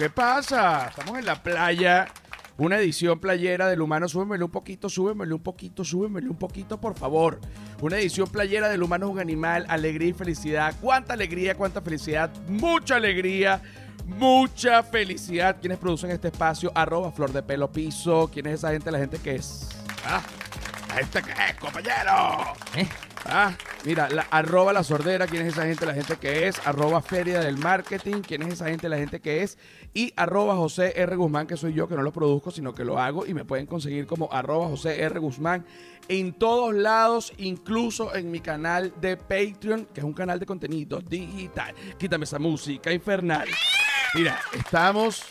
¿qué pasa? Estamos en la playa. Una edición playera del humano. Súbemele un poquito, súbemele un poquito, súbemele un poquito, por favor. Una edición playera del humano es un animal, alegría y felicidad. ¿Cuánta alegría, cuánta felicidad? Mucha alegría, mucha felicidad. ¿Quiénes producen este espacio? Arroba Flor de Pelo Piso. ¿Quién es esa gente? La gente que es. ¿Ah? ¿La gente que es, compañero? ¿Eh? Ah, mira, arroba la sordera, quién es esa gente, la gente que es, arroba feria del marketing, quién es esa gente, la gente que es, y arroba José R. Guzmán, que soy yo, que no lo produzco, sino que lo hago, y me pueden conseguir como arroba José R. Guzmán en todos lados, incluso en mi canal de Patreon, que es un canal de contenido digital. Quítame esa música infernal. Mira, estamos...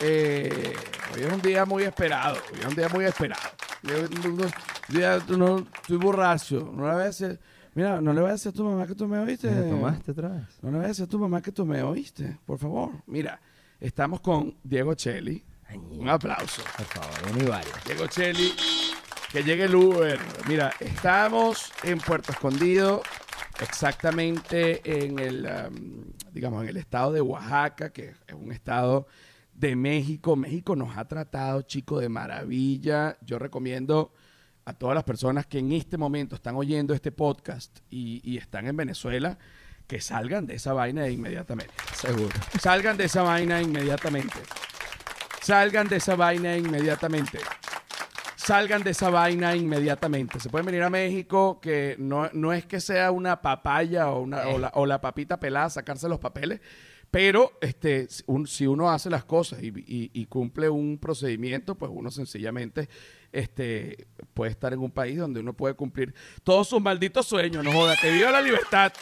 eh, hoy es un día muy esperado, hoy es un día muy esperado. Yo- no- no- estoy borracho. No le voy a decir, mira, no le voy a decir a tu mamá que tú me oíste. ¿Te tomaste otra vez? No le voy a decir a tu mamá que tú me oíste, por favor. Mira, estamos con Diego Cheli. Un aplauso. Por favor, uno y varios. Diego Cheli, que llegue el Uber. Mira, estamos en Puerto Escondido, exactamente en el, um, digamos, en el estado de Oaxaca, que es un estado de México. México nos ha tratado, chicos, de maravilla. Yo recomiendo a todas las personas que en este momento están oyendo este podcast y, y están en Venezuela, que salgan de esa vaina inmediatamente. Seguro. Salgan de esa vaina inmediatamente. Salgan de esa vaina inmediatamente. Salgan de esa vaina inmediatamente. Se pueden venir a México, que no, no es que sea una papaya o, una, o, la, o la papita pelada, sacarse los papeles, pero este, si un- si uno hace las cosas y, y- y cumple un procedimiento, pues uno sencillamente este, puede estar en un país donde uno puede cumplir todos sus malditos sueños. No joda, que viva la libertad.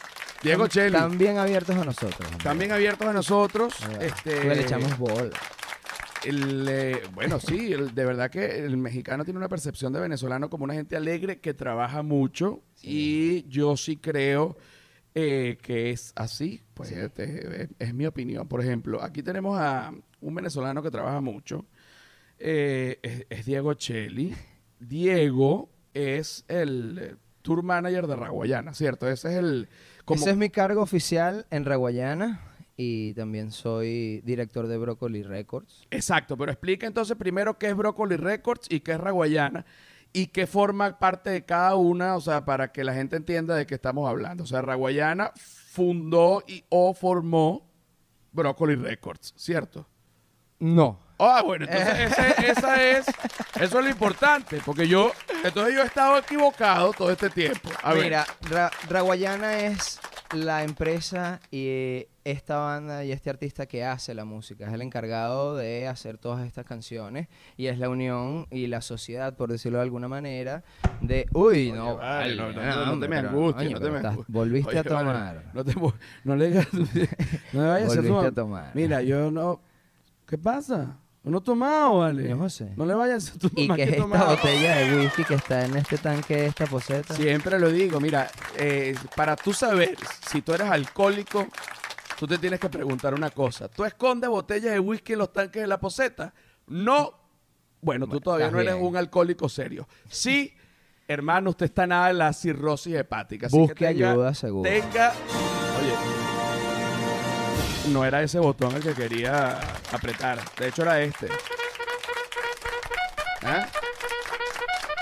Diego Cheli. También abiertos a nosotros. hombre. También abiertos a nosotros. Este, le echamos bola. el, eh, bueno, sí, el- de verdad que el mexicano tiene una percepción de venezolano como una gente alegre que trabaja mucho y yo sí creo eh, que es así. Pues este, es, es mi opinión. Por ejemplo, aquí tenemos a un venezolano que trabaja mucho. eh, es, es Diego Cheli. Diego es el eh, tour manager de Raguayana, ¿cierto? Ese es el... como- Ese es mi cargo oficial en Raguayana y también soy director de Broccoli Records. Exacto, pero explica entonces primero qué es Broccoli Records y qué es Raguayana y qué forma parte de cada una, o sea, para que la gente entienda de qué estamos hablando. O sea, Raguayana fundó y o formó Broccoli Records, ¿cierto? No. Ah, bueno, entonces ese- esa es, eso es lo importante, porque yo, entonces yo he estado equivocado todo este tiempo. A Mira, Ra- Raguayana es la empresa y esta banda y este artista que hace la música. Es el encargado de hacer todas estas canciones y es la unión y la sociedad, por decirlo de alguna manera, de... Uy, no, vale, no, no, vale, no, no te me angusties, no te me angusties. Volviste Oye, a vale, tomar. no, te, no le no me vayas a Volviste a tomar. Mira, yo no. ¿Qué pasa? No he tomado, vale. Señor José. No le vayas a tu ¿Y qué es esta tomado. botella de whisky que está en este tanque de esta poseta? Siempre lo digo, mira, eh, para tú saber si tú eres alcohólico, tú te tienes que preguntar una cosa. ¿Tú escondes botellas de whisky en los tanques de la poseta? No. Bueno, tú Bueno, todavía no eres bien. un alcohólico serio. Sí, hermano, usted está nada de la cirrosis hepática. así Busque que tenga- ayuda, seguro. Tenga. Oye. No era ese botón el que quería apretar. De hecho, era este. ¿Ah?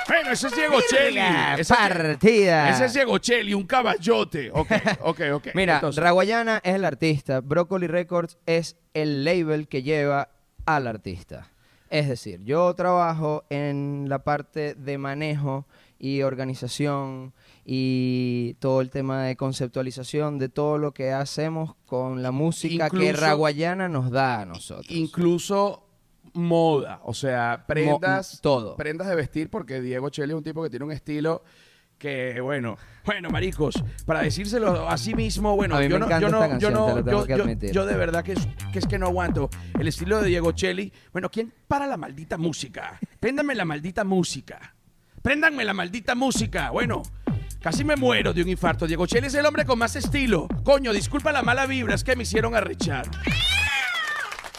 Bueno, ese es Diego Cheli. La Ese, partida. ese es Diego Cheli, un caballote. Ok, ok, ok. Mira, Entonces, Raguayana es el artista, Broccoli Records es el label que lleva al artista. Es decir, yo trabajo en la parte de manejo y organización y todo el tema de conceptualización de todo lo que hacemos con la música que Raguayana nos da a nosotros. incluso moda, o sea, prendas, todo. prendas de vestir, porque Diego Cheli es un tipo que tiene un estilo que, bueno, bueno, maricos, para decírselo a sí mismo, bueno, A yo me no, yo no, esta yo canción, no, yo, de verdad que es, que es que no aguanto el estilo de Diego Cheli. Bueno, ¿quién para la maldita música? Préndanme la maldita música. Préndanme la maldita música. Bueno, casi me muero de un infarto. Diego Cheli es el hombre con más estilo. Coño, disculpa la mala vibra, es que me hicieron arrechar.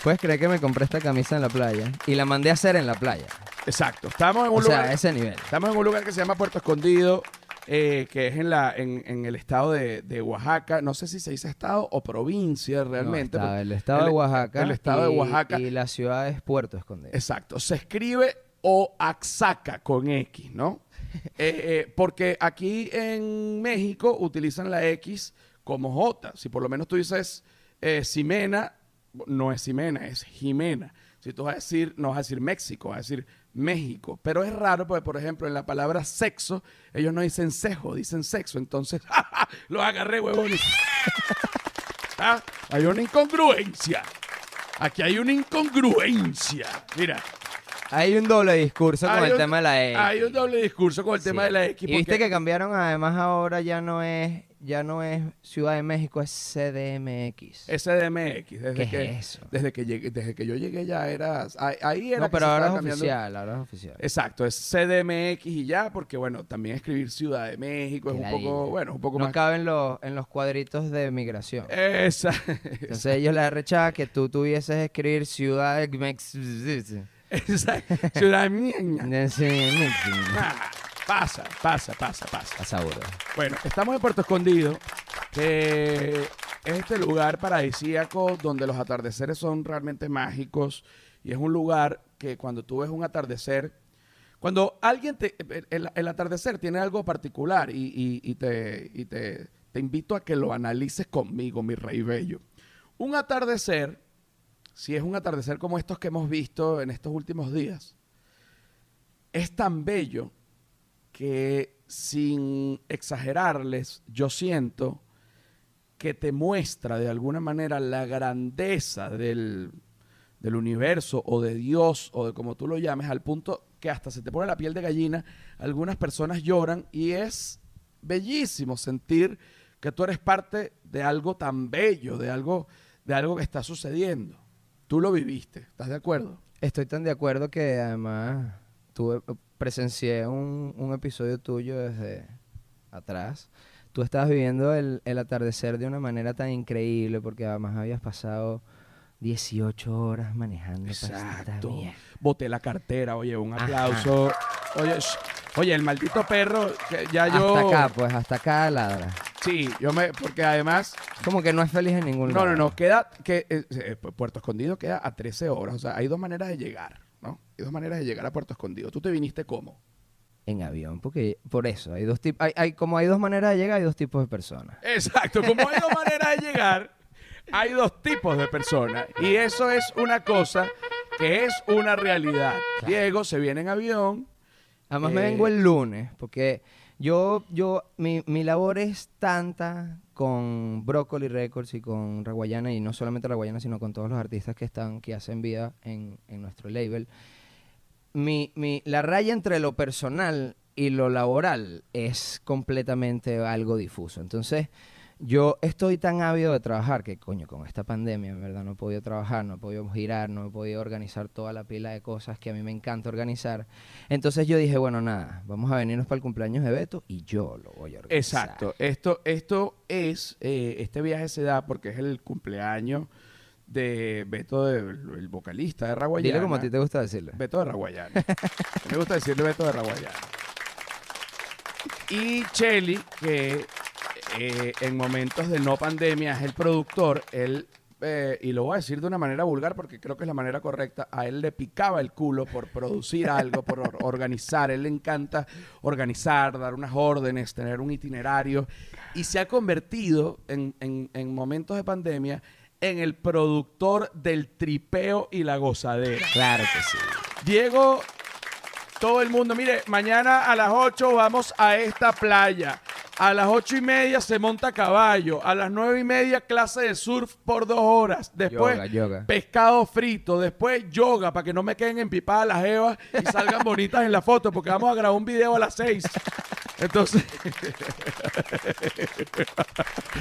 ¿Puedes creer que me compré esta camisa en la playa? Y la mandé a hacer en la playa. Exacto. Estamos en un O sea, lugar. a ese nivel. Estamos en un lugar que se llama Puerto Escondido. eh, que es en, la, en, en el estado de, de Oaxaca. No sé si se dice estado o provincia realmente. No, el estado de Oaxaca. el estado de y- Oaxaca. Y la ciudad es Puerto Escondido. Exacto. Se escribe Oaxaca con X, ¿no? Eh, eh, porque aquí en México utilizan la X como J. Si por lo menos tú dices eh, Ximena, no es Ximena, es Jimena. Si tú vas a decir, no vas a decir México, vas a decir México. Pero es raro porque, por ejemplo, en la palabra sexo, ellos no dicen cejo, dicen sexo. Entonces, los agarré, huevones. Ah, Hay una incongruencia. Aquí hay una incongruencia. Mira. Hay un doble discurso con el tema de la X. Hay un doble discurso con el tema de la X. Y viste que cambiaron, además ahora ya no es ya no es Ciudad de México, es CDMX. SDMX, desde ¿Qué que, es eso? desde que llegué, desde que yo llegué ya era ahí, era no, pero ahora es cambiando. oficial, ahora es oficial. Exacto, es CDMX y ya, porque bueno, también escribir Ciudad de México es un poco, ladilla. bueno, un poco no más. caben los, en los cuadritos de migración. Esa, Entonces ellos les rechaza que tú tuvieses escribir Ciudad de México. esa Ciudad de México. Pasa, pasa, pasa, pasa. Pasa burda. Bueno, estamos en Puerto Escondido, que es este lugar paradisíaco donde los atardeceres son realmente mágicos y es un lugar que cuando tú ves un atardecer, cuando alguien te... El, el atardecer tiene algo particular y, y- y te, y te, te invito a que lo analices conmigo, mi rey bello. Un atardecer, si es un atardecer como estos que hemos visto en estos últimos días, es tan bello que sin exagerarles, yo siento que te muestra de alguna manera la grandeza del, del universo o de Dios o de como tú lo llames, al punto que hasta se te pone la piel de gallina, algunas personas lloran y es bellísimo sentir que tú eres parte de algo tan bello, de algo, de algo que está sucediendo. Tú lo viviste, ¿estás de acuerdo? Estoy tan de acuerdo que además tuve, presencié un, un episodio tuyo desde atrás. Tú estabas viviendo el, el atardecer de una manera tan increíble porque además habías pasado 18 horas manejando Exacto. Boté la cartera, oye, un Ajá. aplauso. Oye, oye, el maldito perro, que ya yo... Hasta acá, pues, hasta acá ladra. Sí, yo me... Porque además... Como que no es feliz en ningún No, lado. no, no, queda... que eh, eh, Puerto Escondido queda a 13 horas. O sea, hay dos maneras de llegar, ¿no? Hay dos maneras de llegar a Puerto Escondido. ¿Tú te viniste cómo? En avión, porque por eso, hay dos tipos, hay, hay, como hay dos maneras de llegar, hay dos tipos de personas. Exacto, como hay dos maneras de llegar, hay dos tipos de personas. Y eso es una cosa que es una realidad. Diego se viene en avión. Además Eh, me vengo el lunes, porque yo, yo, mi, mi labor es tanta con Broccoli Records y con Raguayana, y no solamente Raguayana, sino con todos los artistas que están, que hacen vida en, en nuestro label. Mi, mi, la raya entre lo personal y lo laboral es completamente algo difuso. Entonces, yo estoy tan ávido de trabajar que, coño, con esta pandemia, en verdad, no he podido trabajar, no he podido girar, no he podido organizar toda la pila de cosas que a mí me encanta organizar. Entonces yo dije, bueno, nada, vamos a venirnos para el cumpleaños de Beto y yo lo voy a organizar. Exacto. Esto, esto es, eh, este viaje se da porque es el cumpleaños de Beto, de- el vocalista de Raguayana. Dile como a ti te gusta decirle. Beto de Raguayana. Me gusta decirle Beto de Raguayana. Y Cheli, que eh, en momentos de no pandemia es el productor, él, eh, y lo voy a decir de una manera vulgar porque creo que es la manera correcta, a él le picaba el culo por producir algo, por or- organizar. él le encanta organizar, dar unas órdenes, tener un itinerario. Y se ha convertido en, en- en momentos de pandemia en el productor del tripeo y la gozadera. Claro que sí. Diego, todo el mundo, mire, mañana a las 8 vamos a esta playa. A las ocho y media se monta a caballo. A las nueve y media clase de surf por dos horas. Después Yoga, yoga. pescado frito. Después yoga para que no me queden empipadas las evas y salgan bonitas en la foto porque vamos a grabar un video a las seis. Entonces,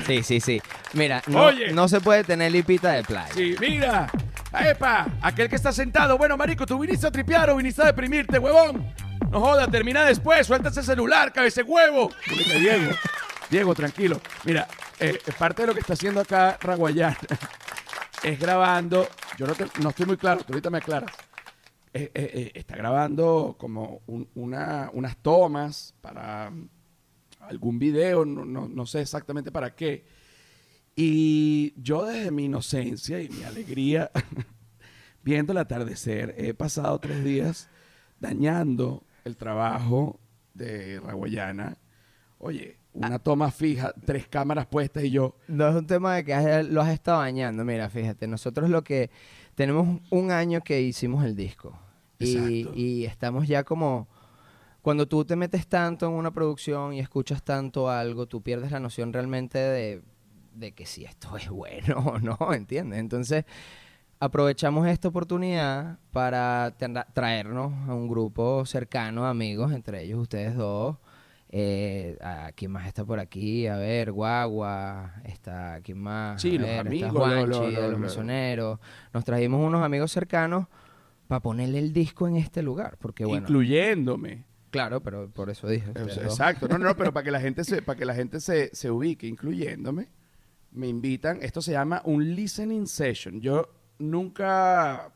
Sí, sí, sí. Mira, no, Oye. no se puede tener lipita de playa. sí, mira. ¡Epa! Aquel que está sentado. Bueno, marico, ¿tú viniste a tripear o viniste a deprimirte, huevón? No joda, termina después. Suelta ese celular, cabece huevo. Diego. Diego, tranquilo. Mira, eh, parte de lo que está haciendo acá Raguayana es grabando. Yo no, te- no estoy muy claro, tú ahorita me aclaras. Eh, eh, eh, está grabando como un- una- unas tomas para algún video, no, no- no sé exactamente para qué. Y yo desde mi inocencia y mi alegría, viendo el atardecer, he pasado tres días dañando el trabajo de Raguayana. Oye, una toma fija, tres cámaras puestas y yo, No es un tema de que has- lo has estado bañando. Mira, fíjate, nosotros lo que tenemos un año que hicimos el disco. Y, estamos ya como... Cuando tú te metes tanto en una producción y escuchas tanto algo, tú pierdes la noción realmente de, de que si esto es bueno o no, ¿entiendes? Entonces, aprovechamos esta oportunidad para tra- traernos a un grupo cercano amigos, entre ellos ustedes dos. Eh, a ¿Quién más está por aquí? A ver, Guagua, está, ¿quién más? Sí, A los ver, está amigos, lo- Juanchi, lo- de los lo- mesoneros. Nos trajimos unos amigos cercanos para ponerle el disco en este lugar, porque bueno, incluyéndome. claro, pero por eso dije. Es-. Exacto, no, no, no, pero para que la gente se, para que la gente se, se ubique, incluyéndome, me invitan. Esto se llama un listening session. Yo nunca,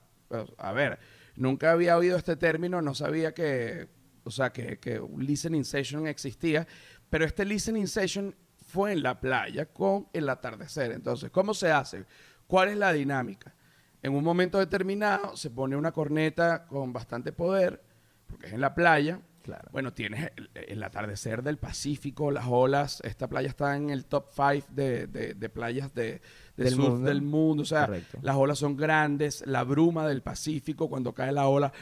a ver, nunca había oído este término, no sabía que, o sea, que, que un listening session existía, pero este listening session fue en la playa con el atardecer. Entonces, ¿cómo se hace? ¿Cuál es la dinámica? En un momento determinado se pone una corneta con bastante poder, porque es en la playa. Claro. Bueno, tienes el, el atardecer del Pacífico, las olas. Esta playa está en el top 5 de, de- de playas de, de Del surf mundo. del mundo. O sea, Correcto. las olas son grandes, la bruma del Pacífico, cuando cae la ola,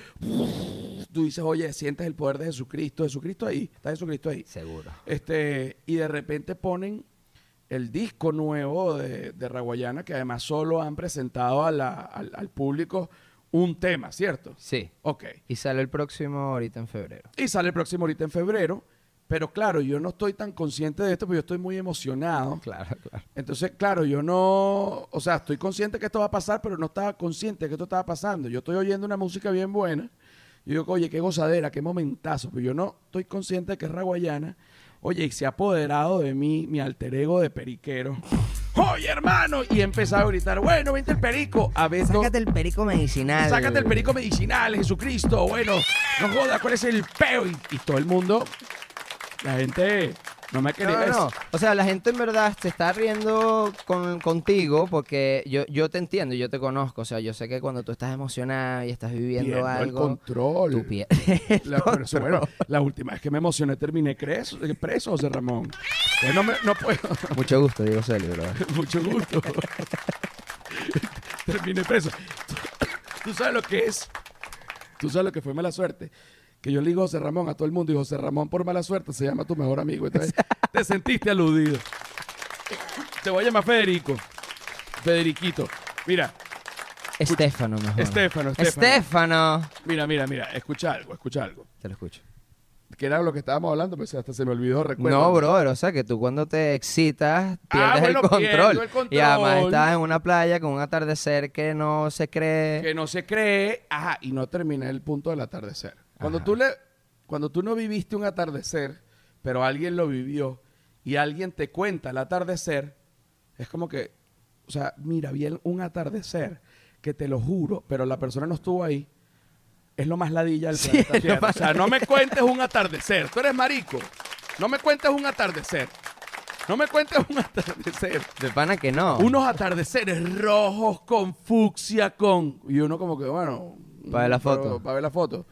tú dices, oye, sientes el poder de Jesucristo. Jesucristo ahí, está Jesucristo ahí. Seguro. Este, y de repente ponen el disco nuevo de, de Raguayana, que además solo han presentado a la- al, al público un tema, ¿cierto? Sí. Ok. Y sale el próximo ahorita en febrero. Y sale el próximo ahorita en febrero. Pero claro, yo no estoy tan consciente de esto, porque yo estoy muy emocionado. Claro, claro. Entonces, claro, yo no, o sea, estoy consciente que esto va a pasar, pero no estaba consciente de que esto estaba pasando. Yo estoy oyendo una música bien buena. Y digo, oye, qué gozadera, qué momentazo. Pero yo no estoy consciente de que es raguayana. Oye, y se ha apoderado de mí mi alter ego de periquero. Oye, hermano. Y he empezado a gritar, bueno, vente el perico. A Beto. Sácate el perico medicinal. Sácate el perico medicinal, Jesucristo. Bueno, no joda, ¿cuál es el peo? Y, y todo el mundo, la gente no me quería. no, no. O sea, la gente en verdad se está riendo con- contigo porque yo, yo te entiendo, yo te conozco. O sea, yo sé que cuando tú estás emocionado y estás viviendo Pierdo el algo, control. tú pierdes. La, pero eso, bueno, la última vez que me emocioné terminé preso, eh, preso José Ramón. Yo no, me, no puedo. Mucho gusto, digo Celio, bro. Mucho gusto. terminé preso. ¿Tú sabes lo que es? ¿Tú sabes lo que fue mala suerte? Que yo le digo José Ramón a todo el mundo y José Ramón por mala suerte se llama tu mejor amigo. Entonces te sentiste aludido. Te voy a llamar Federico. Federiquito. Mira, Estefano, mejor. Estefano, Estefano. Estefano. mira, mira, mira. Escucha algo, escucha algo. Te lo escucho. Que era lo que estábamos hablando, pues hasta se me olvidó, recuerdo. No, brother, o sea que tú cuando te excitas pierdes Ah, bueno, el, control. pierdo el control. Y además estás en una playa con un atardecer que no se cree. que no se cree, ajá, y no terminé el punto del atardecer. Cuando Ajá. tú le, cuando tú no viviste un atardecer, pero alguien lo vivió y alguien te cuenta el atardecer, es como que, o sea, mira, vi un atardecer que te lo juro, pero la persona no estuvo ahí. Es lo más ladilla del Sí, planeta Tierra. O sea, no me cuentes un atardecer. Tú eres marico. No me cuentes un atardecer. No me cuentes un atardecer. De pana que no. Unos atardeceres rojos con fucsia con. Y uno como que, bueno. Pa' ver la foto. Para ver la foto.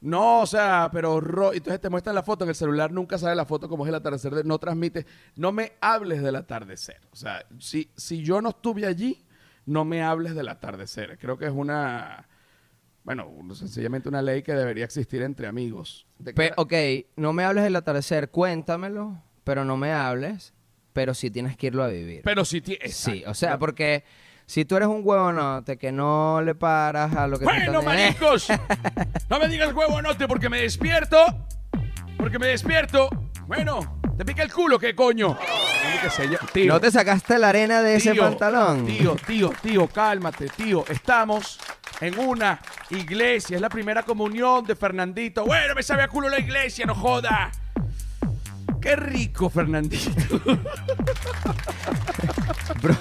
No, o sea, pero ro- entonces te muestran la foto en el celular, nunca sale la foto como es el atardecer, de- no transmite. No me hables del atardecer. O sea, si, si yo no estuve allí, no me hables del atardecer. Creo que es una, bueno, sencillamente una ley que debería existir entre amigos. Pe- ok, no me hables del atardecer, cuéntamelo, pero no me hables, pero sí tienes que irlo a vivir. pero si ti- sí, o sea, porque si tú eres un huevonote que no le paras a lo que te Bueno, maricos, no me digas huevo note porque me despierto. Porque me despierto. Bueno, te pica el culo, ¿qué coño? Tío, ¿No te sacaste la arena de ese pantalón? Tío, tío, tío, cálmate, tío. Estamos en una iglesia. Es la primera comunión de Fernandito. Bueno, me sabe a culo la iglesia, no joda. Qué rico, Fernandito. Bro,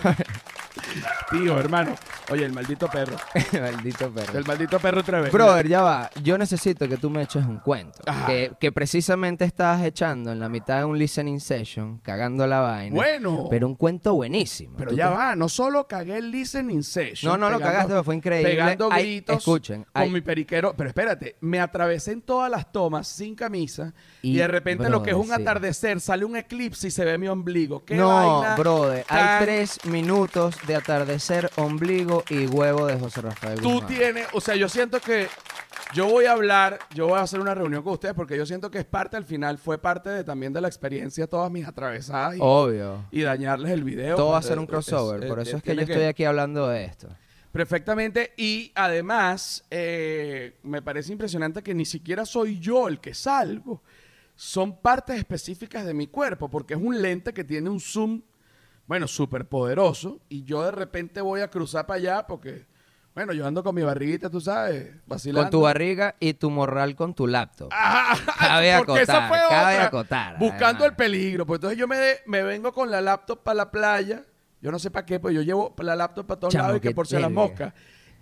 Tío, hermano. Oye, el maldito perro. Maldito perro. El maldito perro otra vez. Brother, ya va. Yo necesito que tú me eches un cuento. Que, que precisamente estabas echando en la mitad de un listening session, cagando la vaina. Bueno. Pero un cuento buenísimo. Pero ya te- va, no solo cagué el listening session. No, no lo pegando- cagaste, fue increíble. Pegando gritos. escuchen, Con mi periquero. Pero espérate, me atravesé en todas las tomas sin camisa. Y, Y, de repente lo que es un sí. atardecer, sale un eclipse y se ve mi ombligo. ¿Qué No, vaina brother. Hay tres minutos de atardecer, ombligo y huevo de José Rafael Tú Guzmán. tienes, o sea, yo siento que yo voy a hablar, yo voy a hacer una reunión con ustedes porque yo siento que es parte al final, fue parte de, también de la experiencia, todas mis atravesadas y, Obvio. y dañarles el video. Todo va a ser un crossover. es- Por eso es que yo estoy aquí hablando de esto. Perfectamente. Y además, eh, me parece impresionante que ni siquiera soy yo el que salgo. Son partes específicas de mi cuerpo, porque es un lente que tiene un zoom, bueno, súper poderoso. Y yo de repente voy a cruzar para allá porque, bueno, yo ando con mi barriguita, tú sabes, vacilando. Con tu barriga y tu morral con tu laptop. Ajá, Cabe porque esa acotar, fue cabe otra. acotar, Buscando además. el peligro. Pues entonces yo me, de- me vengo con la laptop para la playa. Yo no sé para qué, pues yo llevo la laptop para todos Chamo, lados y que por si las moscas.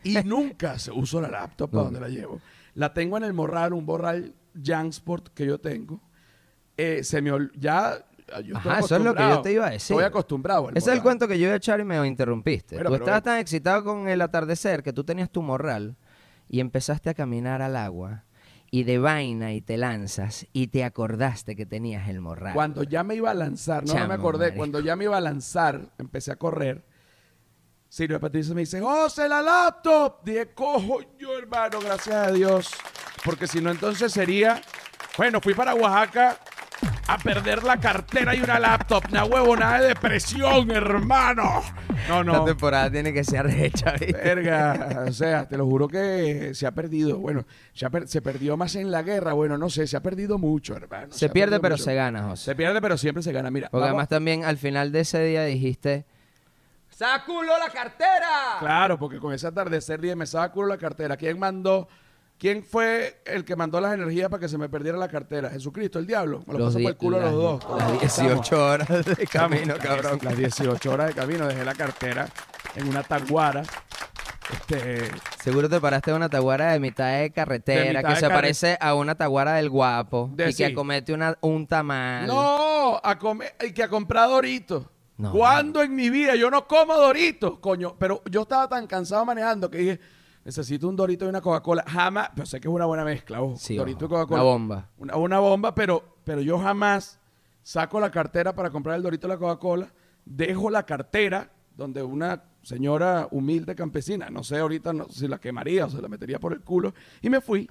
Y nunca se uso la laptop para donde la llevo. La tengo en el morral, un borral Jansport que yo tengo. Eh, se me ya yo estoy Ajá, eso es lo que yo te iba a decir. Estoy acostumbrado. Ese es el cuento que yo iba a echar y me interrumpiste. Bueno, tú pero estabas tan excitado con el atardecer que tú tenías tu morral y empezaste a caminar al agua y de vaina y te lanzas y te acordaste que tenías el morral. Cuando ya me iba a lanzar, no, me acordé, marico. cuando ya me iba a lanzar, empecé a correr. Silvia Patricia me dice, José, la laptop. Dije, cojo yo, hermano, gracias a Dios. Porque si no, entonces sería, bueno, fui para Oaxaca a perder la cartera y una laptop. Una huevo, nada de depresión, hermano. No, Esta no. temporada tiene que ser recha, ¿viste? Verga, o sea, te lo juro que se ha perdido. Bueno, se, ha per- se perdió más en la guerra. Bueno, no sé, se ha perdido mucho, hermano. Se pierde pero mucho. se gana, José. Se pierde, pero siempre se gana. Mira, Porque vamos- además también al final de ese día dijiste, ¡Saculo la cartera! Claro, porque con ese atardecer dije, me estaba culo la cartera. ¿Quién mandó? ¿Quién fue el que mandó las energías para que se me perdiera la cartera? Jesucristo, el diablo. Me lo pasó por el culo a los dos. las 18 horas de camino, cabrón. Las 18 horas de camino. Dejé la cartera en una taguara. Este, Seguro te paraste en una taguara de mitad de carretera De mitad que de se carre- parece a una taguara del guapo De y que acomete una, un tamal. no, a comer, y que a comprar Doritos. No. ¿Cuándo en mi vida? Yo no como Doritos, coño. Pero yo estaba tan cansado manejando que dije, necesito un Dorito y una Coca-Cola. Jamás, pero sé que es una buena mezcla, ojo. Sí, Dorito y Coca-Cola. una bomba. Una, una bomba, pero, pero yo jamás saco la cartera para comprar el Dorito y la Coca-Cola. Dejo la cartera donde una señora humilde campesina, no sé ahorita no, si la quemaría o se la metería por el culo, y me fui.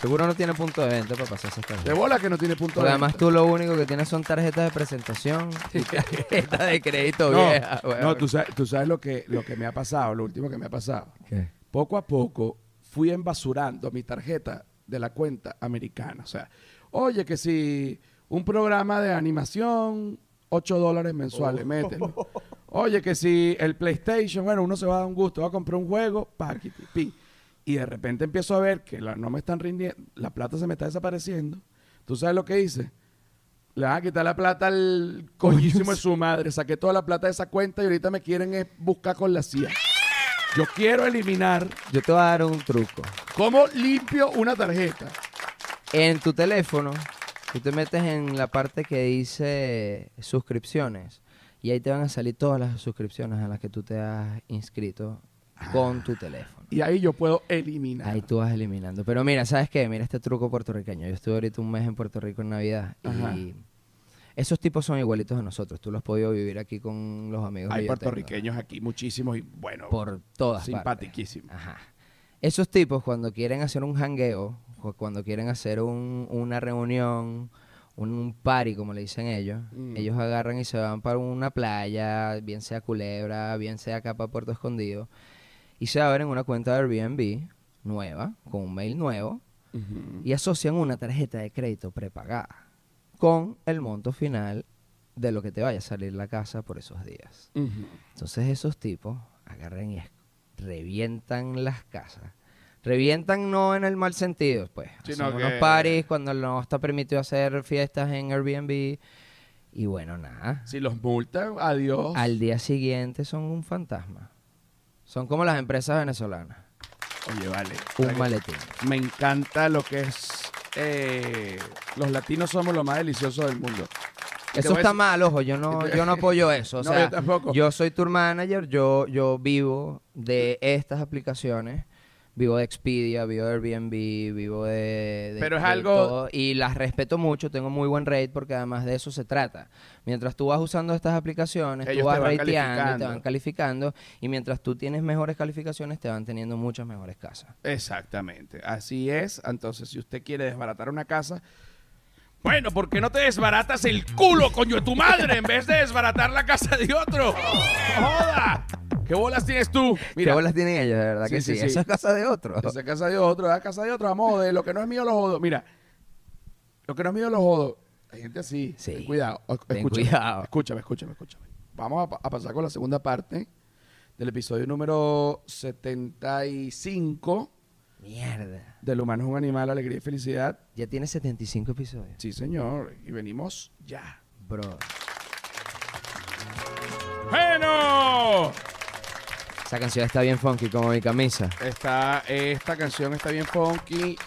Seguro no tiene punto de venta para pasar esas De tarjetas. bola que no tiene punto de además venta. tú lo único que tienes son tarjetas de presentación y tarjetas de crédito No, vieja. weón. no tú sabes, tú sabes lo, que, lo que me ha pasado, lo último que me ha pasado. ¿Qué? Poco a poco fui embasurando mi tarjeta de la cuenta americana. O sea, oye, que si un programa de animación, 8 dólares mensuales, mételo. Oye, que si el PlayStation, bueno, uno se va a dar un gusto, va a comprar un juego, paqui, pi, pi. Y de repente empiezo a ver que la- no me están rindiendo, la plata se me está desapareciendo. ¿Tú sabes lo que hice? Le van a quitar la plata al coñísimo de su madre. Saqué toda la plata de esa cuenta y ahorita me quieren buscar con la CIA. Yo quiero eliminar Yo te voy a dar un truco. cómo limpio una tarjeta. En tu teléfono, tú te metes en la parte que dice suscripciones y ahí te van a salir todas las suscripciones a las que tú te has inscrito con tu teléfono. Y ahí yo puedo eliminar. Ahí tú vas eliminando. Pero mira, ¿sabes qué? Mira este truco puertorriqueño. Yo estuve ahorita un mes en Puerto Rico en Navidad Ajá. y esos tipos son igualitos a nosotros. Tú los has podido vivir aquí con los amigos. Hay puertorriqueños aquí, muchísimos y bueno, Por todas simpatiquísimos. Ajá. Esos tipos cuando quieren hacer un jangueo, o cuando quieren hacer un- una reunión, un party como le dicen ellos, Mm. ellos agarran y se van para una playa, bien sea Culebra, bien sea acá para Puerto Escondido, y se abren una cuenta de Airbnb nueva, con un mail nuevo, y asocian una tarjeta de crédito prepagada con el monto final de lo que te vaya a salir la casa por esos días. Entonces esos tipos agarran y revientan las casas. Revientan no en el mal sentido, pues. Sino Hacen unos que- parties cuando no está permitido hacer fiestas en Airbnb. Y bueno, nada. Si los multan, adiós. Al día siguiente son un fantasma. Son como las empresas venezolanas. Oye, vale. Un maletín. Me encanta lo que es. Eh, los latinos somos lo más delicioso del mundo. Eso está mal, ojo, yo no, yo no apoyo eso. O No, sea, yo tampoco. yo soy tour manager, yo, yo vivo de estas aplicaciones. Vivo de Expedia, vivo de Airbnb, vivo de... de- Pero es de algo- todo, y las respeto mucho, tengo muy buen rate porque además de eso se trata. Mientras tú vas usando estas aplicaciones, Ellos tú vas rateando y te van calificando. Y mientras tú tienes mejores calificaciones, te van teniendo muchas mejores casas. Exactamente. Así es. Entonces, si usted quiere desbaratar una casa. Bueno, ¿por qué no te desbaratas el culo, coño, de tu madre en vez de desbaratar la casa de otro? ¡No ¡Joda! ¿Qué bolas tienes tú? ¿Qué bolas tienen ellos, de verdad Sí, que sí. Esa es casa de otro. Esa casa de otro, esa casa de otro, vamos de lo que no es mío lo jodo. Mira, lo que no es mío lo jodo. Hay gente así. Sí. Ten cuidado. O- Ten escúchame, cuidado. Escúchame, escúchame, escúchame. Vamos a pasar con la segunda parte del episodio número 75 Mierda. del humano es un animal, alegría y felicidad. Ya tiene 75 episodios. Sí, señor. Y venimos ya. Bro. ¡Bueno! Esa canción está bien funky, como mi camisa. Está, esta canción está bien funky,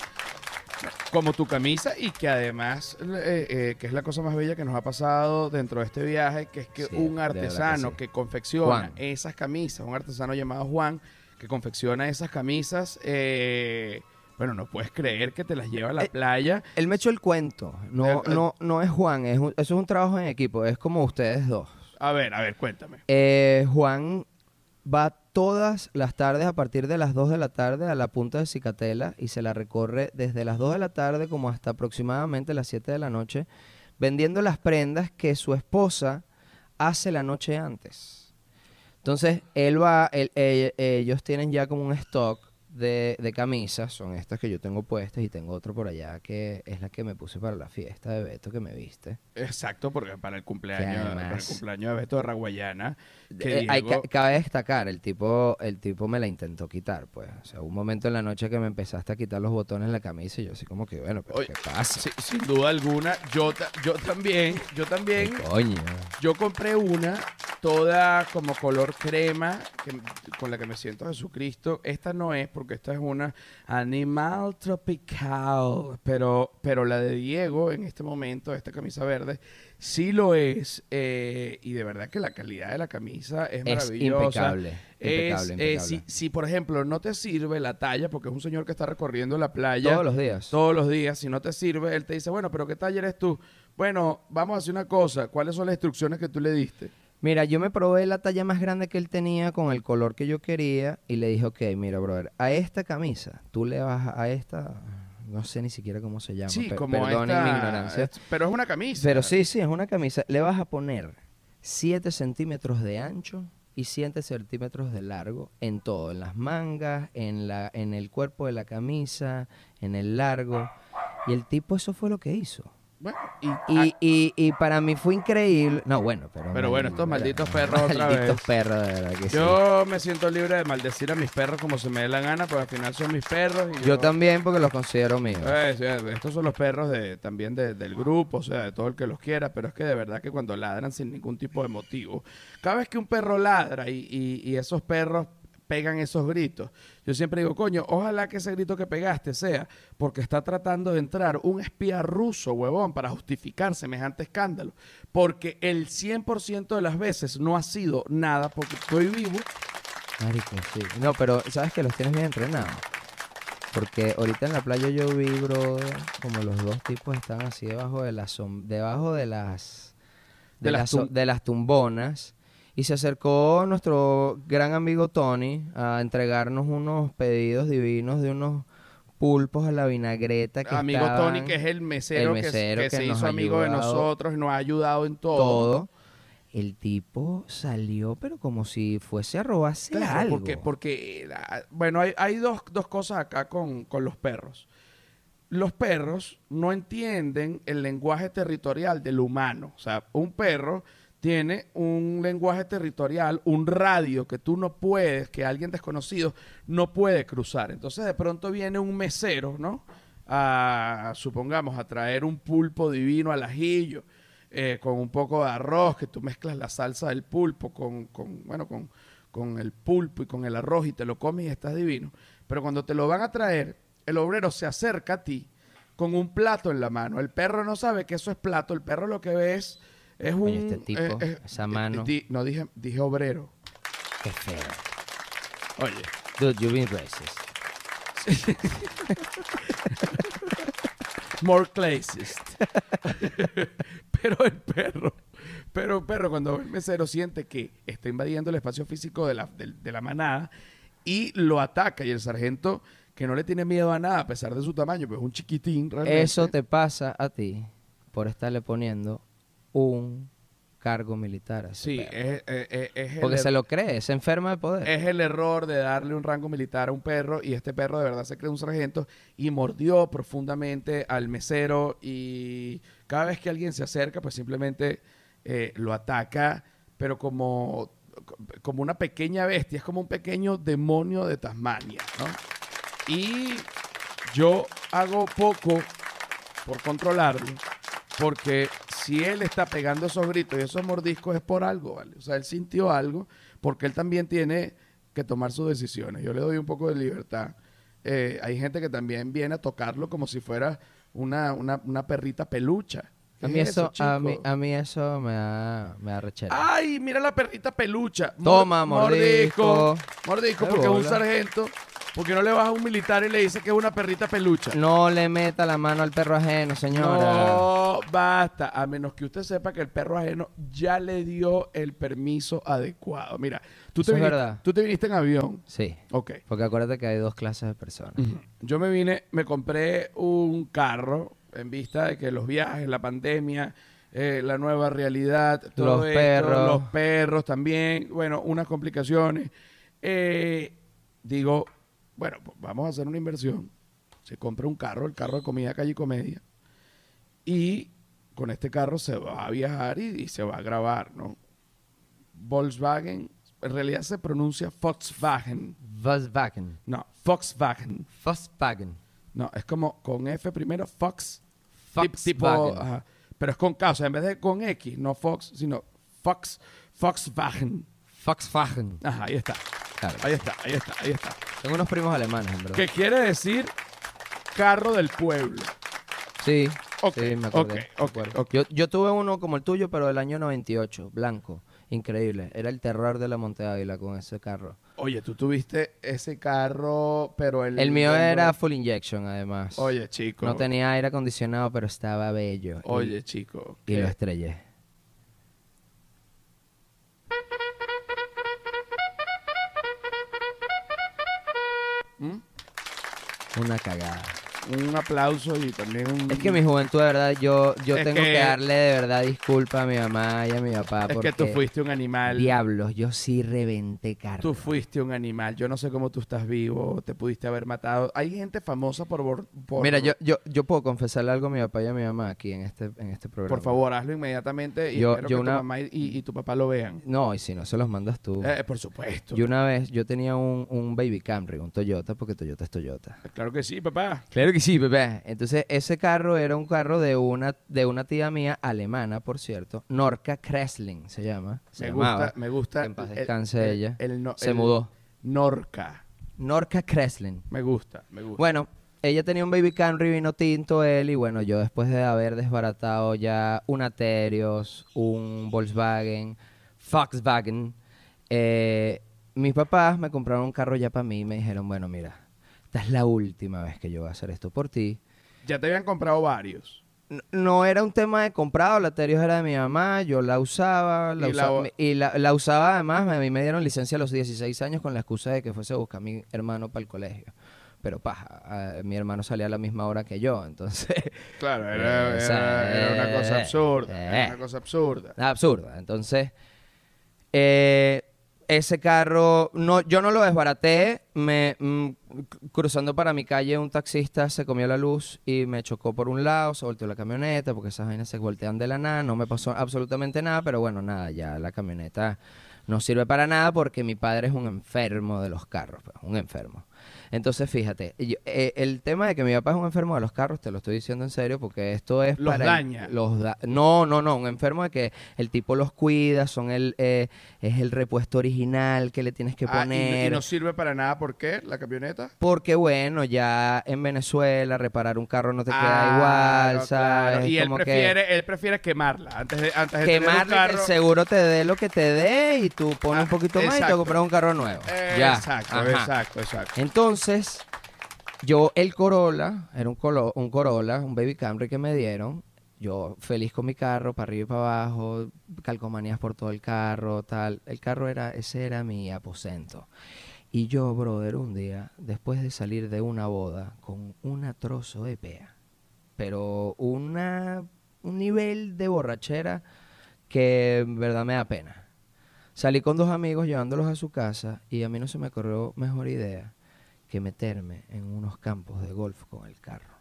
como tu camisa, y que además, eh, eh, que es la cosa más bella que nos ha pasado dentro de este viaje, que es que Sí, un que artesano sí. que, confecciona Juan. esas camisas, un artesano llamado Juan, que confecciona esas camisas, eh, bueno, no puedes creer que te las lleva a la Eh, playa. Él me echó el cuento. No, eh. no, no es Juan, es un- eso es un trabajo en equipo, es como ustedes dos. A ver, a ver, cuéntame. Eh, Juan va todas las tardes a partir de las 2 de la tarde a la punta de Cicatela y se la recorre desde las 2 de la tarde como hasta aproximadamente las 7 de la noche, vendiendo las prendas que su esposa hace la noche antes. Entonces, él va, eh, ellos tienen ya como un stock de, de camisas, son estas que yo tengo puestas y tengo otro por allá que es la que me puse para la fiesta de Beto que me viste. Exacto, porque para el cumpleaños, para el además- cumpleaños de Beto de Raguayana, que Eh, hay Diego- ca- cabe destacar, el tipo, el tipo me la intentó quitar, pues. O sea, un momento en la noche que me empezaste a quitar los botones en la camisa y yo así como que, bueno, pero Oye, ¿qué pasa? Sí, sin duda alguna, yo, ta- yo también, yo también, ¿Qué coño? yo compré una toda como color crema, que- con la que me siento Jesucristo. Esta no es, porque esta es una animal tropical, pero, pero la de Diego en este momento, esta camisa verde, sí lo es, eh, y de verdad que la calidad de la camisa es Es maravillosa. impecable. Es, impecable, eh, si, impecable. si, por ejemplo, no te sirve la talla, porque es un señor que está recorriendo la playa Todos los días. todos los días, si no te sirve, él te dice, bueno, pero ¿qué talla eres tú? Bueno, vamos a hacer una cosa, ¿cuáles son las instrucciones que tú le diste? Mira, yo me probé la talla más grande que él tenía con el color que yo quería y le dije, ok, mira, brother, a esta camisa, tú le vas a esta, no sé ni siquiera cómo se llama, sí, per- como perdonen esta- mi ignorancia. es- pero es una camisa. Pero sí, sí, es una camisa. Le vas a poner 7 centímetros de ancho y 7 centímetros de largo en todo, en las mangas, en, la, en el cuerpo de la camisa, en el largo. Y el tipo eso fue lo que hizo. Bueno, y, Y, ah, y, y para mí fue increíble. No, bueno, pero... Pero bueno, estos malditos perros otra Malditos vez. perros, de verdad que sí. yo me siento libre de maldecir a mis perros como se me dé la gana, pero al final son mis perros. Y Yo también porque los considero míos. Eh, estos son los perros de, también de- del grupo, o sea, de todo el que los quiera, pero es que de verdad que cuando ladran sin ningún tipo de motivo, cada vez que un perro ladra y- y esos perros pegan esos gritos, yo siempre digo, coño, ojalá que ese grito que pegaste sea porque está tratando de entrar un espía ruso, huevón, para justificar semejante escándalo, porque el 100% de las veces no ha sido nada porque estoy vivo. Marico, sí. No, pero sabes que los tienes bien entrenados. Porque ahorita en la playa yo vi, brother, como los dos tipos están así debajo de las debajo de las De las de las tumbonas y se acercó nuestro gran amigo Tony a entregarnos unos pedidos divinos de unos pulpos a la vinagreta que Amigo estaban Tony, que es el mesero, el que- mesero que, que se hizo amigo de nosotros y nos ha ayudado en todo. El tipo salió, pero como si fuese a robarse Claro, algo. porque, porque ah, bueno, hay, hay dos, dos cosas acá con, con los perros. Los perros no entienden el lenguaje territorial del humano. O sea, un perro tiene un lenguaje territorial, un radio que tú no puedes, que alguien desconocido no puede cruzar. Entonces de pronto viene un mesero, ¿no? A, supongamos, a traer un pulpo divino al ajillo, eh, con un poco de arroz, que tú mezclas la salsa del pulpo con, con bueno, con, con el pulpo y con el arroz y te lo comes y estás divino. Pero cuando te lo van a traer, el obrero se acerca a ti con un plato en la mano. El perro no sabe que eso es plato. El perro lo que ve es, es un... Coño, este tipo, eh, eh, esa mano. di- no, dije, dije obrero. Qué feo. Oye. Dude, you've been racist. More classist. pero el perro, pero el perro cuando el mesero siente que está invadiendo el espacio físico de la, de la manada y lo ataca y el sargento que no le tiene miedo a nada a pesar de su tamaño, pues es un chiquitín realmente. Eso te pasa a ti por estarle poniendo un cargo militar Sí, perro. es, es- es- es el Porque er- se lo cree, se enferma de poder. es el error de darle un rango militar a un perro y este perro de verdad se cree un sargento y mordió profundamente al mesero y cada vez que alguien se acerca pues simplemente eh, lo ataca pero como, como una pequeña bestia, es como un pequeño demonio de Tasmania, ¿no? Y yo hago poco por controlarlo porque si él está pegando esos gritos y esos mordiscos es por algo, ¿vale? O sea, él sintió algo porque él también tiene que tomar sus decisiones. Yo le doy un poco de libertad. Eh, hay gente que también viene a tocarlo como si fuera una, una, una perrita pelucha. ¿Qué A mí es eso, a mí, a mí eso me da, me da rechera. ¡Ay, mira la perrita pelucha! Toma, mordisco. Mordisco, Qué porque es un sargento. Porque no le vas a un militar y le dice que es una perrita pelucha. No le meta la mano al perro ajeno, señora. No, basta. A menos que usted sepa que el perro ajeno ya le dio el permiso adecuado. Mira, tú te, es viniste, verdad. tú te viniste en avión. Sí, Ok. porque acuérdate que hay dos clases de personas. Yo me vine, me compré un carro en vista de que los viajes, la pandemia, eh, la nueva realidad, todo Los esto, perros. los perros también, bueno, unas complicaciones. Eh, digo, bueno, pues vamos a hacer una inversión. Se compra un carro, el carro de comida calle y comedia. Y con este carro se va a viajar y, y se va a grabar, ¿no? Volkswagen, en realidad se pronuncia Volkswagen. Volkswagen. No, Volkswagen. Volkswagen. No, es como con F primero, Fox. Tip- tipo, ajá. pero es con K, o sea, en vez de con X, no Fox, sino Fox, Volkswagen. Volkswagen. Ajá, ahí está. Claro. Ahí está, ahí está, ahí está. Tengo unos primos alemanes, en verdad. ¿Qué quiere decir carro del pueblo? Sí. Ok, sí, me acordé, ok, me ok, acuerdo. ok. Yo, yo tuve uno como el tuyo, pero del año 98, blanco. Increíble. Era el terror de la Monte Ávila con ese carro. Oye, tú tuviste ese carro, pero el... El mío el- era full injection, además. Oye, chico. No tenía aire acondicionado, pero estaba bello. Y- Oye, chico. Y, ¿qué? lo estrellé. Una cagada. Un aplauso y también un... Es que mi juventud, de verdad, yo, yo Es tengo que... que- darle de verdad disculpa a mi mamá y a mi papá. Es porque que tú fuiste un animal. Diablos, yo sí reventé carro. Tú fuiste un animal. Yo no sé cómo tú estás vivo. Te pudiste haber matado. Hay gente famosa por... Mira, yo, yo, yo puedo confesarle algo a mi papá y a mi mamá aquí en este, en este programa. Por favor, hazlo inmediatamente y Yo- espero yo que una- tu mamá y, y tu papá lo vean. No, y si no, se los mandas tú. Eh, por supuesto. Yo una vez, yo tenía un, un Baby Camry, un Toyota, porque Toyota es Toyota. Claro que sí, papá. Claro que sí, Pepe. Entonces, ese carro era un carro de una, de una tía mía, alemana, por cierto. Norca Kressling se llama. Se Me llamaba. gusta, me gusta. Que en paz descanse el- ella. el no- Se mudó. Norca. Norca Kressling. Me gusta, me gusta. Bueno, ella tenía un Baby Camry vino tinto él y bueno, yo después de haber desbaratado ya un Aterios, un Volkswagen, Volkswagen, eh, mis papás me compraron un carro ya para mí y me dijeron, bueno, mira, esta es la última vez que yo voy a hacer esto por ti. Ya te habían comprado varios. No era un tema de comprado, la Aterios era de mi mamá, yo la usaba, la Y la usaba, o- y la, la usaba además, a mí me dieron licencia a los 16 años con la excusa de que fuese a buscar a mi hermano para el colegio. Pero paja, mi hermano salía a la misma hora que yo, entonces Claro, Eh, era, era- era una cosa eh, absurda. eh. Era una cosa absurda. Absurda. Entonces, eh, ese carro, no, yo no lo desbaraté, me mm, cruzando para mi calle un taxista se comió la luz y me chocó por un lado, se volteó la camioneta porque esas vainas se voltean de la nada, no me pasó absolutamente nada, pero bueno, nada, ya la camioneta no sirve para nada porque mi padre es un enfermo de los carros, pues, un enfermo. Entonces, fíjate, yo- eh, el tema de que mi papá es un enfermo de los carros, te lo estoy diciendo en serio, porque esto es Los para... el- daña. los da- no, no, no, un enfermo de que el tipo los cuida, son el, eh, es el repuesto original que le tienes que Ah, y no- poner. y, no sirve para nada, ¿por qué? La camioneta. Porque bueno, ya en Venezuela reparar un carro no te Ah, queda igual, claro, ¿sabes? claro. Y él que prefiere, él prefiere quemarla antes de, antes de tener un quemarle que el carro. seguro te dé lo que te dé y tú pones Ah, un poquito más y te compras un carro nuevo. Eh, ya. Exacto, Ajá. exacto, exacto. Entonces, yo el Corolla, era un, un Corolla, un Baby Camry que me dieron. Yo feliz con mi carro, para arriba y para abajo, calcomanías por todo el carro, tal. El carro era, ese era mi aposento. Y yo, brother, un día, después de salir de una boda con una trozo de pea, pero una, un nivel de borrachera que en verdad me da pena. Salí con dos amigos llevándolos a su casa y a mí no se me ocurrió mejor idea que meterme en unos campos de golf con el carro.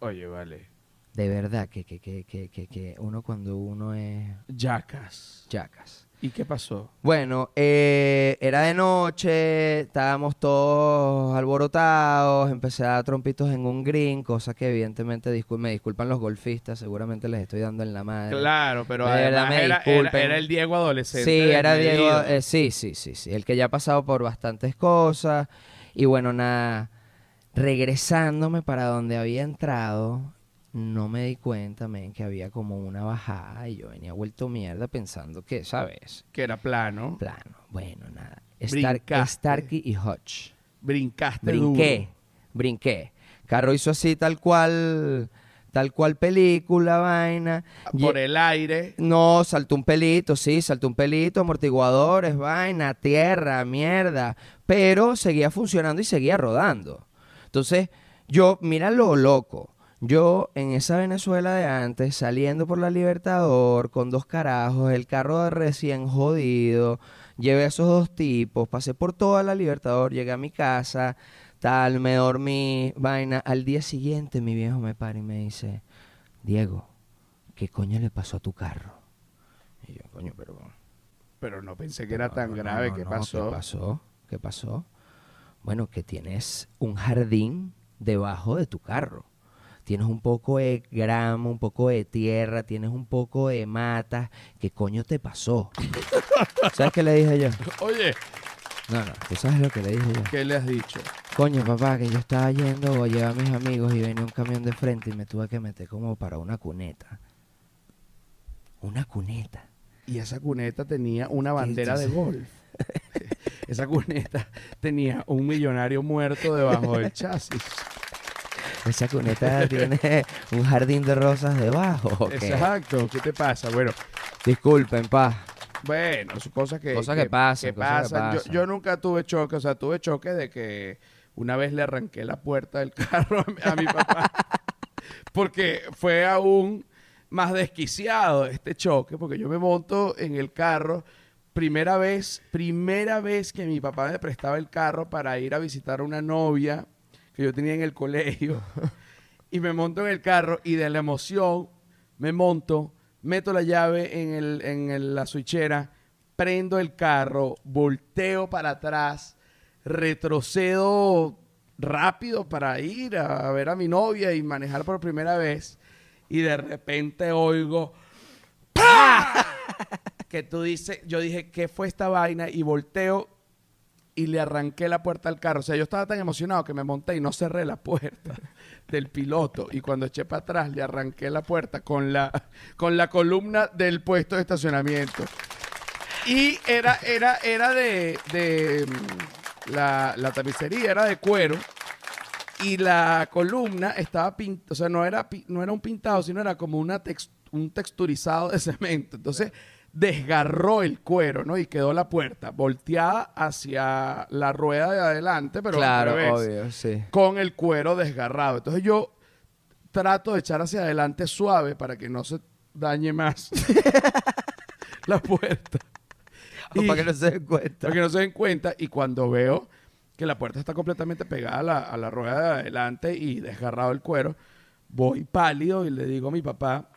Oye, vale. De verdad que, que, que, que, que, que uno cuando uno es Yacas. chacas. ¿Y qué pasó? Bueno, eh, era de noche, estábamos todos alborotados, empecé a dar trompitos en un green, cosa que evidentemente discul- me disculpan los golfistas, seguramente les estoy dando en la madre. Claro, pero De verdad, además me era, era, disculpen. era el Diego adolescente. Sí, era. Diego, eh, sí, sí, sí, sí, el que ya ha pasado por bastantes cosas y bueno, nada, regresándome para donde había entrado, no me di cuenta, men, que había como una bajada y yo venía vuelto mierda pensando que, ¿sabes? Que era plano. Plano, bueno, nada, Stark. Starkey y Hodge. Brincaste Brinqué, brinqué. Carro hizo así tal cual, tal cual película, vaina. duro. Por el aire. No, saltó un pelito, sí, saltó un pelito, amortiguadores, vaina, tierra, mierda. Pero seguía funcionando y seguía rodando. Entonces, yo, mira lo loco. Yo en esa Venezuela de antes, saliendo por la Libertador, con dos carajos, el carro de recién jodido, llevé a esos dos tipos, pasé por toda la Libertador, llegué a mi casa, tal, me dormí, vaina. Al día siguiente mi viejo me para y me dice, Diego, ¿qué coño le pasó a tu carro? Y yo, coño, pero... Pero no pensé que era no, tan no, grave. no, ¿Qué pasó? ¿Qué pasó? ¿Qué pasó? Bueno, que tienes un jardín debajo de tu carro. Tienes un poco de grama, un poco de tierra, tienes un poco de mata. ¿Qué coño te pasó? ¿Sabes qué le dije yo? Oye, No, no, ¿tú sabes lo que le dije yo? ¿qué le has dicho? Coño, papá, que yo estaba yendo a llevar a mis amigos y venía un camión de frente y me tuve que meter como para una cuneta. Una cuneta. Y esa cuneta tenía una bandera de golf. esa cuneta tenía un millonario muerto debajo del chasis. Esa cuneta tiene un jardín de rosas debajo. Exacto. ¿Qué te pasa? Bueno, Disculpen, pa. Bueno, son cosas que, Cosas que pasan, que cosas que pasan. Yo- nunca tuve choque, o sea, tuve choque de que una vez le arranqué la puerta del carro a mi, a mi papá. porque fue aún más desquiciado este choque, porque yo me monto en el carro. Primera vez, primera vez que mi papá me prestaba el carro para ir a visitar a una novia que yo tenía en el colegio. y me monto en el carro y de la emoción me monto, meto la llave en, el, en el- la switchera, prendo el carro, volteo para atrás, retrocedo rápido para ir a, ver a mi novia y manejar por primera vez y de repente oigo ¡Pah! que tú dices, yo dije, ¿qué fue esta vaina? Y volteo y le arranqué la puerta al carro. O sea, yo estaba tan emocionado que me monté y no cerré la puerta del piloto. Y cuando eché para atrás, le arranqué la puerta con la, con la columna del puesto de estacionamiento. Y era, era, era de, de mm, la, tapicería, era de cuero. Y la columna estaba pintada, o sea, no era, no era un pintado, sino era como una un texturizado de cemento. Entonces, desgarró el cuero, ¿no? Y quedó la puerta volteada hacia la rueda de adelante, pero claro, revés, obvio, sí. con el cuero desgarrado. Entonces, yo trato de echar hacia adelante suave para que no se dañe más la puerta. Y- Para que no se den cuenta. para que no se den cuenta. Y cuando veo que la puerta está completamente pegada a la, a la rueda de adelante y desgarrado el cuero. Voy pálido y le digo a mi papá,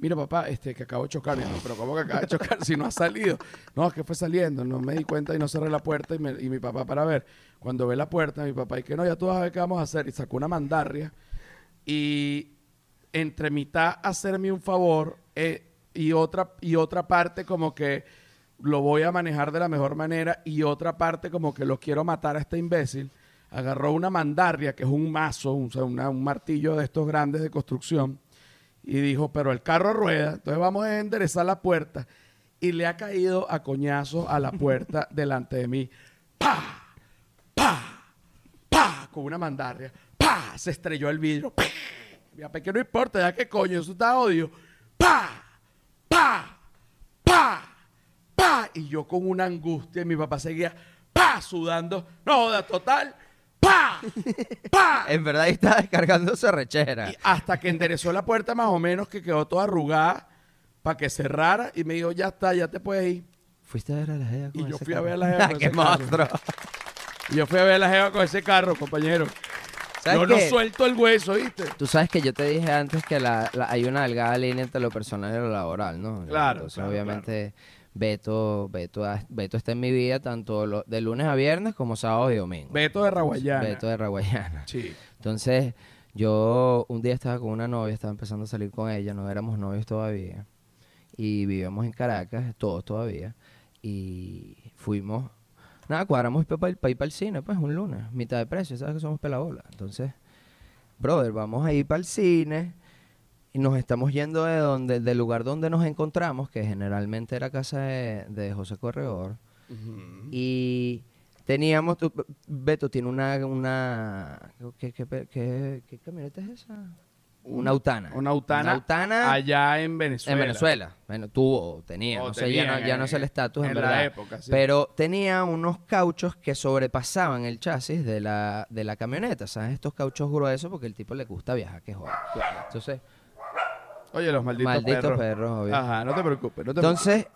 mira papá, este que acabo de chocar, yo, pero ¿cómo que acaba de chocar si no ha salido? No, es que fue saliendo, no me di cuenta y no cerré la puerta y, mi papá para ver. Cuando ve la puerta, mi papá, y que no, ya tú vas a ver qué vamos a hacer. Y sacó una mandarria y entre mitad hacerme un favor eh, y, otra, y otra parte como que lo voy a manejar de la mejor manera y otra parte como que lo quiero matar a este imbécil, agarró una mandarria, que es un mazo, un, o sea, un martillo de estos grandes de construcción, y dijo, pero el carro rueda, entonces vamos a enderezar la puerta. Y le ha caído a coñazo a la puerta delante de mí. ¡Pah! ¡Pah! ¡Pah! Con una mandarria. ¡Pah! Se estrelló el vidrio. Mi papá, que no importa, ya que coño, eso está odio. ¡Pah! ¡Pah! ¡Pah! ¡Pah! Y yo con una angustia, y mi papá seguía ¡pah! sudando. No, joda, total. ¡Pah! ¡Pah! En verdad ahí está descargándose rechera. Y hasta que enderezó la puerta más o menos, que quedó toda arrugada para que cerrara y me dijo, ya está, ya te puedes ir. ¿Fuiste a ver a la jeva con Y yo fui a ver a la jeva con ¡Qué ese carro. monstruo! Y yo fui a ver a la jeva con ese carro, compañero. ¿Sabes Yo no suelto el hueso, ¿viste? Tú sabes que yo te dije antes que la, la- hay una delgada línea entre lo personal y lo laboral, ¿no? Claro, Entonces, claro, obviamente, Beto, Beto, Beto está en mi vida tanto lo- de lunes a viernes como sábado y domingo. Beto de Raguayana. Beto de Raguayana. Sí. Entonces, yo un día estaba con una novia, estaba empezando a salir con ella, no éramos novios todavía. Y vivíamos en Caracas, todos todavía. Y fuimos, nada, cuadramos para ir para el cine, pues un lunes, mitad de precio, sabes que somos pelabola. Entonces, brother, vamos a ir para el cine y nos estamos yendo de donde, del lugar donde nos encontramos, que generalmente era casa de, de José Corredor. Y teníamos, tu- Beto tiene una, una ¿qué, qué, qué- camioneta es esa? Una Autana. Una autana, Una Autana allá en Venezuela. en Venezuela. Bueno, tuvo, tenía, O no sé, ya no, ya no sé el estatus en, en la verdad. época, sí. Pero tenía unos cauchos que sobrepasaban el chasis de la, de la camioneta, ¿sabes? Estos cauchos gruesos porque el tipo le gusta viajar, que joder. Entonces, Oye, los malditos, malditos perros. perros, obvio. Ajá, no te preocupes. No te Entonces,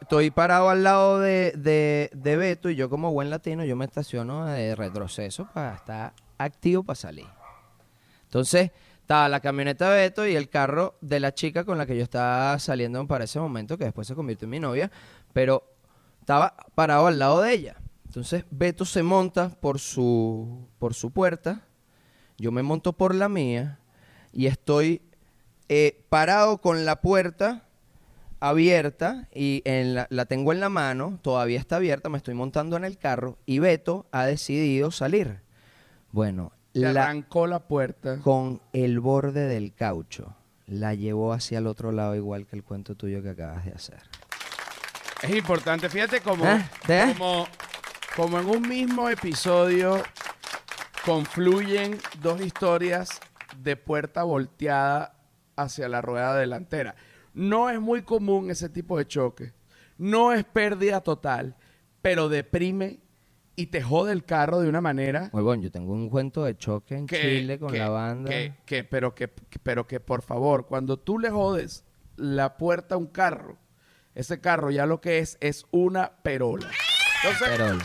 estoy parado al lado de, de, de Beto y yo como buen latino, yo me estaciono de retroceso para estar activo para salir. Entonces, estaba la camioneta de Beto y el carro de la chica con la que yo estaba saliendo para ese momento, que después se convirtió en mi novia, pero estaba parado al lado de ella. Entonces, Beto se monta por su, por su puerta, yo me monto por la mía y estoy eh, parado con la puerta abierta y en la, la tengo en la mano, todavía está abierta, me estoy montando en el carro y Beto ha decidido salir. Bueno, la, arrancó la puerta. con el borde del caucho la llevó hacia el otro lado igual que el cuento tuyo que acabas de hacer. Es importante, fíjate como, ¿Eh? ¿Eh? como, como en un mismo episodio confluyen dos historias de puerta volteada hacia la rueda delantera. No es muy común ese tipo de choque. No es pérdida total, pero deprime y te jode el carro de una manera Muy bueno, yo tengo un cuento de choque en que, Chile con que- la banda. que- que- pero, que, pero que por favor, cuando tú le jodes la puerta a un carro, ese carro ya lo que es es una perola. Entonces, Pero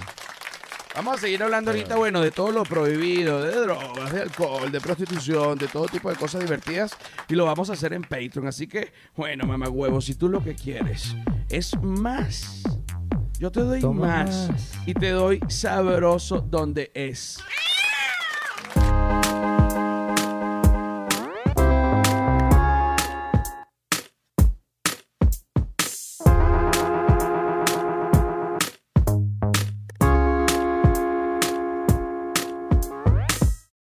vamos a seguir hablando ahorita, bueno, de todo lo prohibido, de drogas, de alcohol, de prostitución, de todo tipo de cosas divertidas, y lo vamos a hacer en Patreon. Así que, bueno, mamá huevo, si tú lo que quieres es más, yo te doy Toma más, más. y te doy sabroso donde es.